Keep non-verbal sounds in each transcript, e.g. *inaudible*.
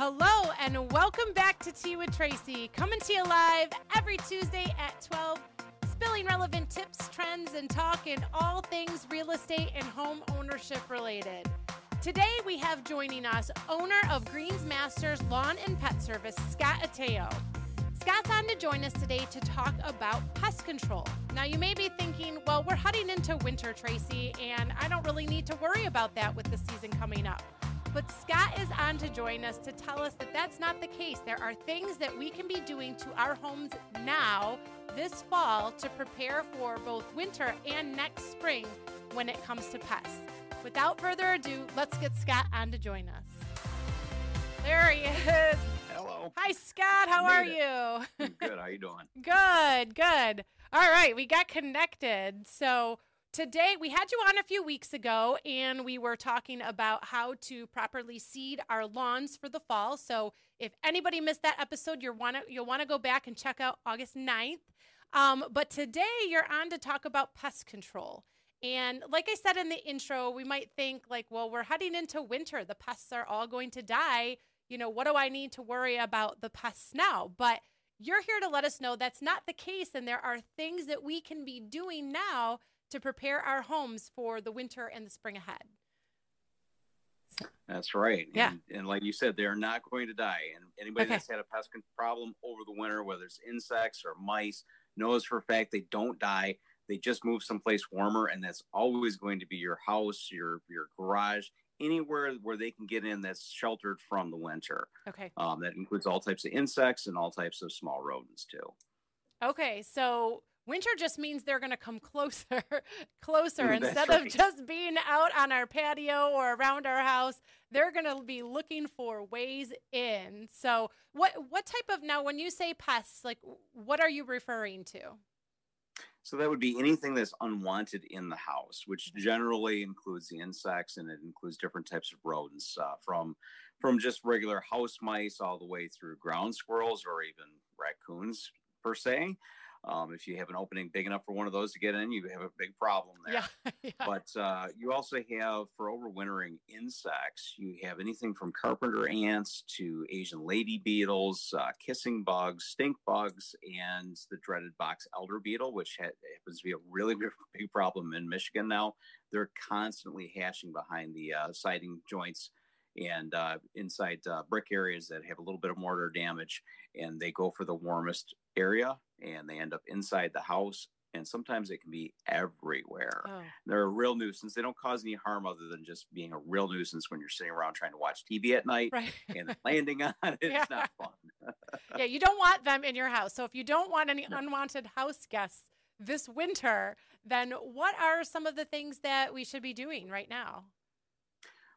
Hello and welcome back to Tea with Tracy, coming to you live every Tuesday at 12, spilling relevant tips, trends, and talk in all things real estate and home ownership related. Today we have joining us owner of Greens Masters Lawn and Pest Service, Scott Ateo. Scott's on to join us today to talk about pest control. Now, you may be thinking, well, we're heading into winter, Tracy, and I don't really need to worry about that with the season coming up. But Scott is on to join us to tell us that that's not the case. There are things that we can be doing to our homes now, this fall, to prepare for both winter and next spring when it comes to pests. Without further ado, let's get Scott on to join us. There he is. Hello. Hi, Scott. How are Made you? Good. How you doing? *laughs* Good, good. All right, we got connected. So today we had you on a few weeks ago and we were talking about how to properly seed our lawns for the fall. So if anybody missed that episode, you'll want to you'll want to go back and check out August 9th. Um, but today you're on to talk about pest control. And like I said in the intro, we might think like, well, we're heading into winter. The pests are all going to die. You know, what do I need to worry about the pests now? But you're here to let us know that's not the case. And there are things that we can be doing now to prepare our homes for the winter and the spring ahead. That's right. Yeah. And, and like you said, they're not going to die. And anybody Okay. that's had a pest problem over the winter, whether it's insects or mice, knows for a fact they don't die. They just move someplace warmer, and that's always going to be your house, your your garage, anywhere where they can get in that's sheltered from the winter. Okay. Um, that includes all types of insects and all types of small rodents too. Okay. So winter just means they're going to come closer, *laughs* closer instead of just being out on our patio or around our house. They're going to be looking for ways in. So what what type of now when you say pests, like what are you referring to? So that would be anything that's unwanted in the house, which generally includes the insects and it includes different types of rodents, uh, from from just regular house mice all the way through ground squirrels or even raccoons per se. Um, if you have an opening big enough for one of those to get in, you have a big problem there. Yeah. *laughs* yeah. But uh, you also have for overwintering insects, you have anything from carpenter ants to Asian lady beetles, uh, kissing bugs, stink bugs, and the dreaded box elder beetle, which ha- happens to be a really *laughs* big, problem in Michigan now. They're constantly hatching behind the uh, siding joints and uh, inside uh, brick areas that have a little bit of mortar damage, and they go for the warmest area and they end up inside the house. And sometimes it can be everywhere oh. they're a real nuisance. They don't cause any harm other than just being a real nuisance when you're sitting around trying to watch TV at night Right. and landing on it. It's not fun. *laughs* yeah, you don't want them in your house. So if you don't want any No. unwanted house guests this winter, then what are some of the things that we should be doing right now?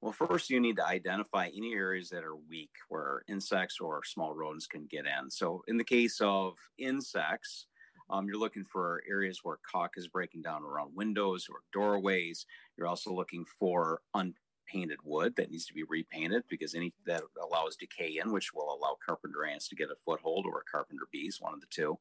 Well, first, you need to identify any areas that are weak where insects or small rodents can get in. So, in the case of insects, um, you're looking for areas where caulk is breaking down around windows or doorways. You're also looking for unpainted wood that needs to be repainted because any that allows decay in, which will allow carpenter ants to get a foothold or carpenter bees, one of the two.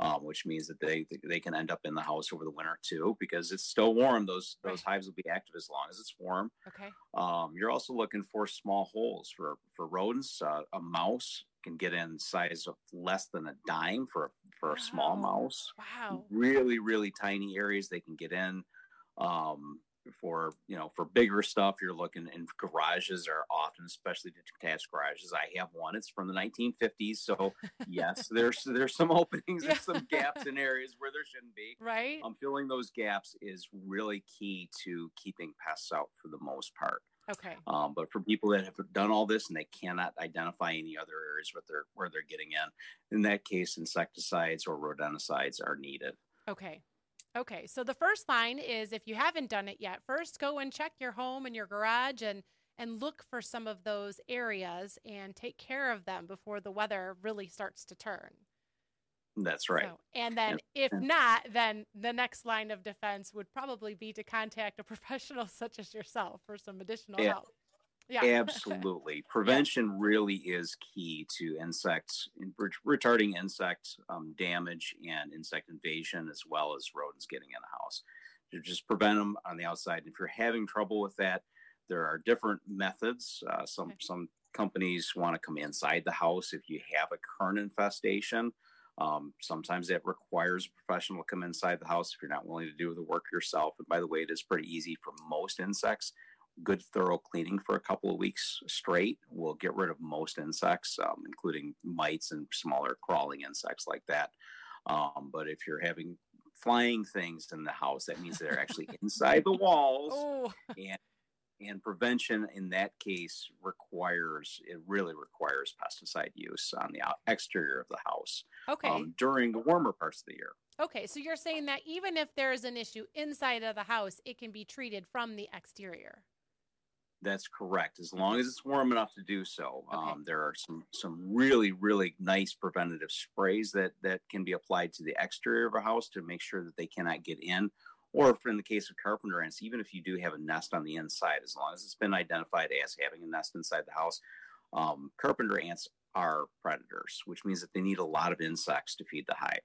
Um, which means that they they can end up in the house over the winter too because it's still warm. Those those hives will be active as long as it's warm. Okay. Um, you're also looking for small holes for for rodents. Uh, a mouse can get in size of less than a dime for for a small mouse. Wow. Really, really tiny areas they can get in. Um, for you know, for bigger stuff, you're looking in garages are often, especially detached garages. I have one. It's from the 1950s, so *laughs* yes, there's there's some openings Yeah. and some gaps in areas where there shouldn't be Right? um, filling those gaps is really key to keeping pests out for the most part. okay. Um, but for people that have done all this and they cannot identify any other areas where they're where they're getting in, in that case, insecticides or rodenticides are needed. Okay. Okay. So the first line is if you haven't done it yet, first go and check your home and your garage and and look for some of those areas and take care of them before the weather really starts to turn. That's right. So, and then if not, then the next line of defense would probably be to contact a *laughs* professional such as yourself for some additional Yeah. help. Yeah. *laughs* Absolutely. Prevention really is key to insects, ret- retarding insect um, damage and insect invasion, as well as rodents getting in the house. You just prevent them on the outside. If you're having trouble with that, there are different methods. Uh, some Okay. some companies want to come inside the house if you have a current infestation. Um, sometimes it requires a professional to come inside the house if you're not willing to do the work yourself. And by the way, it is pretty easy for most insects. Good thorough cleaning for a couple of weeks straight will get rid of most insects, um, including mites and smaller crawling insects like that. Um, but if you're having flying things in the house, that means they're actually *laughs* inside the walls. Oh. And and prevention in that case requires it really requires pesticide use on the exterior of the house okay um, during the warmer parts of the year okay so you're saying that even if there's an issue inside of the house it can be treated from the exterior that's correct as long as it's warm enough to do so okay. um, there are some some really really nice preventative sprays that that can be applied to the exterior of a house to make sure that they cannot get in or if in the case of carpenter ants, even if you do have a nest on the inside, as long as it's been identified as having a nest inside the house, um, carpenter ants are predators, which means that they need a lot of insects to feed the hive.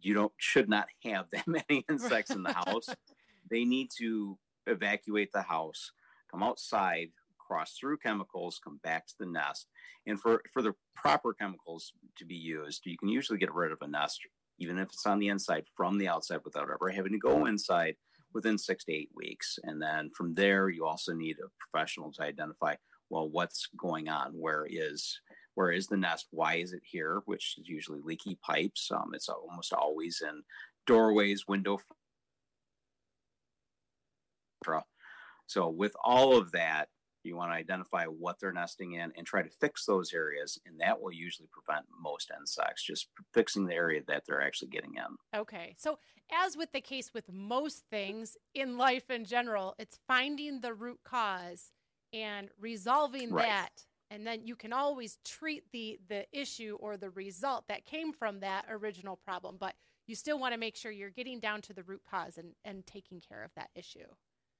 You don't should not have that *laughs* many insects in the house. *laughs* they need to evacuate the house, come outside, cross through chemicals, come back to the nest. And for, for the proper chemicals to be used, you can usually get rid of a nest even if it's on the inside from the outside without ever having to go inside within six to eight weeks. And then from there, you also need a professional to identify, well, what's going on? Where is where is the nest? Why is it here? Which is usually leaky pipes. Um, it's almost always in doorways, window. So with all of that, you want to identify what they're nesting in and try to fix those areas. And that will usually prevent most insects, just fixing the area that they're actually getting in. Okay. So, as with the case with most things in life in general, it's finding the root cause and resolving right. that. And then you can always treat the, the issue or the result that came from that original problem. But you still want to make sure you're getting down to the root cause and, and taking care of that issue.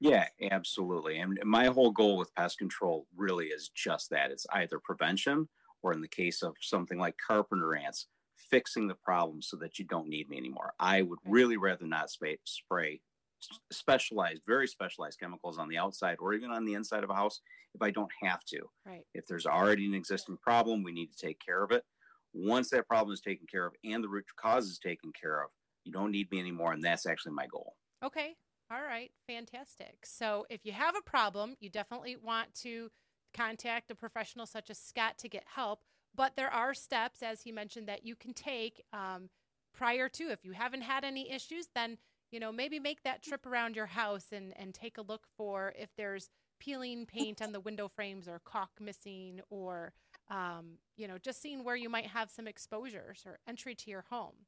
Yeah, absolutely. And my whole goal with pest control really is just that. It's either prevention or in the case of something like carpenter ants, fixing the problem so that you don't need me anymore. I would really rather not spray, spray specialized, very specialized chemicals on the outside or even on the inside of a house if I don't have to. Right. If there's already an existing problem, we need to take care of it. Once that problem is taken care of and the root cause is taken care of, you don't need me anymore. And that's actually my goal. Okay. All right, fantastic. So if you have a problem, you definitely want to contact a professional such as Scott to get help. But there are steps, as he mentioned, that you can take um, prior to. If you haven't had any issues, then you know maybe make that trip around your house and and take a look for if there's peeling paint on the window frames or caulk missing or um, you know just seeing where you might have some exposures or entry to your home.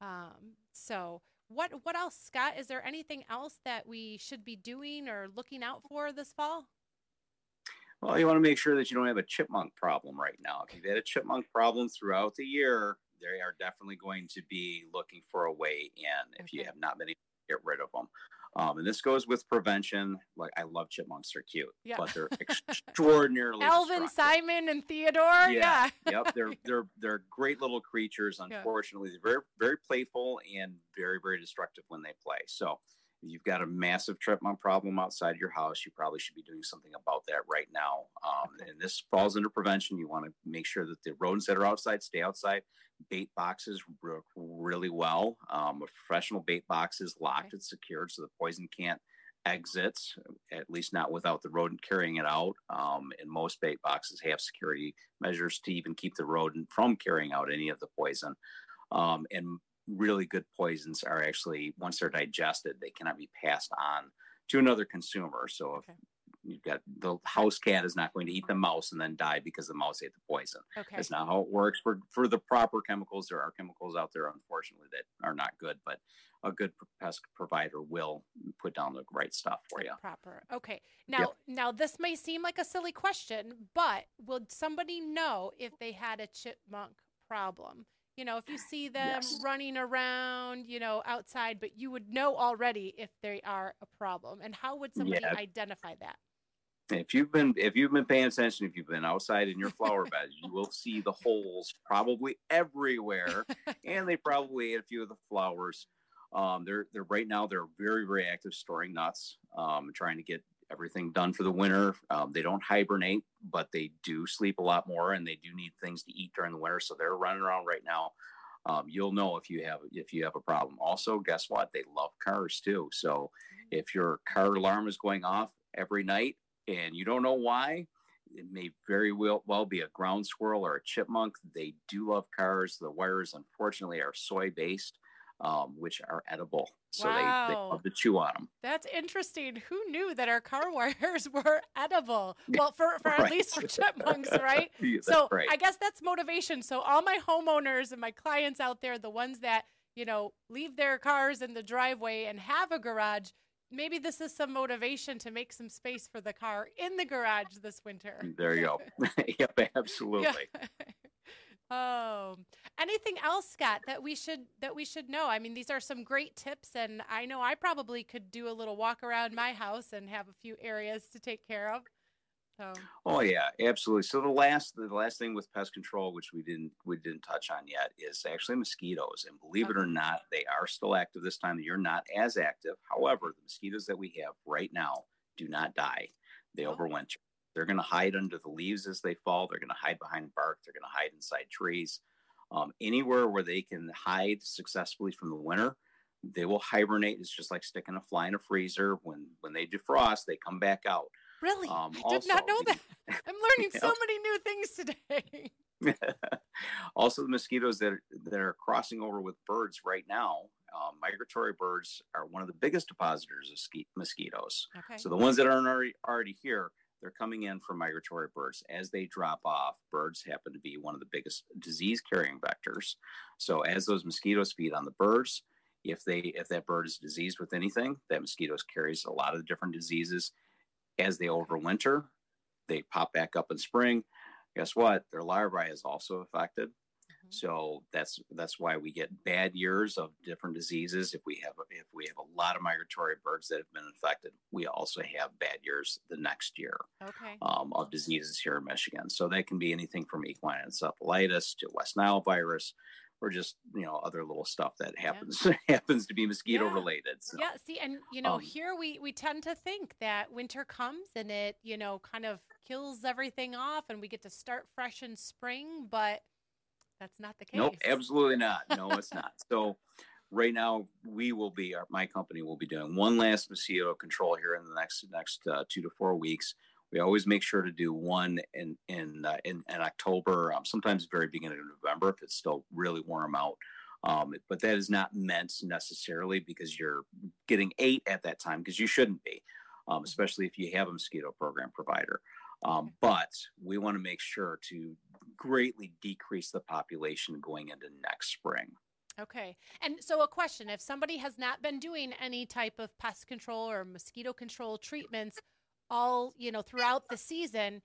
Um, so what what else, Scott? Is there anything else that we should be doing or looking out for this fall? Well, you want to make sure that you don't have a chipmunk problem right now. If you've had a chipmunk problem throughout the year, they are definitely going to be looking for a way in if okay. you have not been able to get rid of them. Um, and this goes with prevention. Like I love chipmunks; they're cute, yeah. but they're *laughs* extraordinarily. Alvin, Simon, and Theodore. Yeah, yeah. yep. They're *laughs* they're they're great little creatures. Unfortunately, yeah. they're very very playful and very very destructive when they play. So, if you've got a massive chipmunk problem outside your house, you probably should be doing something about that right now. Um. And this falls under prevention. You want to make sure that the rodents that are outside stay outside bait boxes work really well. Um, a professional bait box is locked okay. and secured so the poison can't exit, at least not without the rodent carrying it out. Um, and most bait boxes have security measures to even keep the rodent from carrying out any of the poison. Um, and really good poisons are actually, once they're digested, they cannot be passed on to another consumer. So okay. if you've got the house cat is not going to eat the mouse and then die because the mouse ate the poison. Okay. That's not how it works. For for the proper chemicals, there are chemicals out there, unfortunately, that are not good, but a good pest provider will put down the right stuff for you. Proper. Okay. Now, yep. now this may seem like a silly question, but would somebody know if they had a chipmunk problem? You know, if you see them yes. running around, you know, outside, but you would know already if they are a problem. And how would somebody yeah. identify that? If you've been if you've been paying attention if you've been outside in your flower bed you will *laughs* see the holes probably everywhere *laughs* and they probably ate a few of the flowers um, they're they're right now they're very very active storing nuts um, trying to get everything done for the winter. Um, they don't hibernate, but they do sleep a lot more, and they do need things to eat during the winter. So they're running around right now. Um, you'll know if you have if you have a problem. Also, guess what? They love cars too. So if your car alarm is going off every night and you don't know why, it may very well, well be a ground squirrel or a chipmunk. They do love cars. The wires, unfortunately, are soy based um, which are edible. So wow. they, they love to chew on them. That's interesting. Who knew that our car *laughs* wires were edible? Well, for, for right. at least for *laughs* chipmunks, right? *laughs* yeah, so right. I guess that's motivation. So all my homeowners and my clients out there, the ones that, you know, leave their cars in the driveway and have a garage, maybe this is some motivation to make some space for the car in the garage this winter. There you go. *laughs* *laughs* yep, absolutely. Yeah. Oh, *laughs* anything else, Scott, that we should that we should know? I mean, these are some great tips, and I know I probably could do a little walk around my house and have a few areas to take care of. So. Oh yeah, absolutely. So the last the last thing with pest control, which we didn't we didn't touch on yet, is actually mosquitoes. And believe okay. it or not, they are still active this time. You're not as active. However, the mosquitoes that we have right now do not die. They oh. overwinter. They're going to hide under the leaves as they fall. They're going to hide behind bark. They're going to hide inside trees. Um, anywhere where they can hide successfully from the winter, they will hibernate. It's just like sticking a fly in a freezer. When when they defrost, they come back out. Really? Um, I did also, not know that. *laughs* I'm learning so many new things today. *laughs* *laughs* also, the mosquitoes that are, that are crossing over with birds right now, um, migratory birds are one of the biggest depositors of ski- mosquitoes. Okay. So the ones that aren't already already here they're coming in from migratory birds. As they drop off, birds happen to be one of the biggest disease carrying vectors. So as those mosquitoes feed on the birds, if they if that bird is diseased with anything, that mosquitoes carries a lot of different diseases. As they overwinter, they pop back up in spring. Guess what? Their larvae is also affected. So that's that's why we get bad years of different diseases. If we have if we have a lot of migratory birds that have been infected, we also have bad years the next year okay. um, of diseases here in Michigan. So that can be anything from equine encephalitis to West Nile virus, or just you know other little stuff that happens yeah. *laughs* happens to be mosquito yeah. related. So, yeah, see, and you know um, here we we tend to think that winter comes and it you know kind of kills everything off, and we get to start fresh in spring, but that's not the case. Nope, absolutely not. *laughs* No, it's not. So right now we will be our, my company will be doing one last mosquito control here in the next next uh, two to four weeks. We always make sure to do one in in uh, in, in, October, um, sometimes very beginning of November if it's still really warm out. Um, but that is not meant necessarily because you're getting ate at that time because you shouldn't be, um, mm-hmm. especially if you have a mosquito program provider. Um, but we want to make sure to greatly decrease the population going into next spring. Okay. And so, a question if somebody has not been doing any type of pest control or mosquito control treatments all, you know, throughout the season,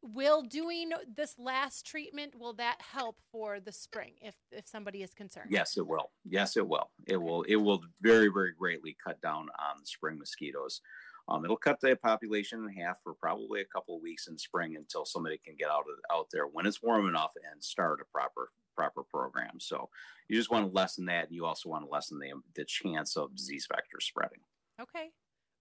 will doing this last treatment will that help for the spring if if somebody is concerned yes it will yes it will it will it will very very greatly cut down on spring mosquitoes um, it'll cut the population in half for probably a couple of weeks in spring until somebody can get out of out there when it's warm enough and start a proper proper program. So you just want to lessen that, and you also want to lessen the the chance of disease vectors spreading. Okay.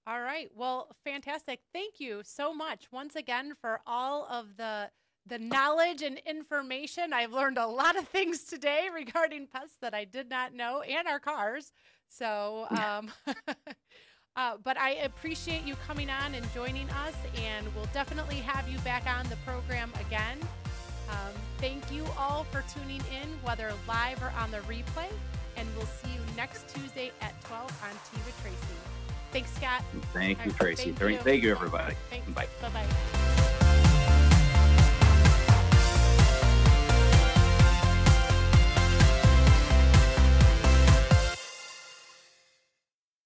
All right. Well, fantastic. Thank you so much once again for all of the the knowledge and information. I've learned a lot of things today *laughs* regarding pests that I did not know and our cars. So, um, *laughs* Uh, but I appreciate you coming on and joining us, and we'll definitely have you back on the program again. Um, thank you all for tuning in, whether live or on the replay, and we'll see you next Tuesday at 12 on Tea with Tracy. Thanks, Scott. Thank you, Tracy. Thank you, thank you everybody. Thanks. Bye. Bye bye.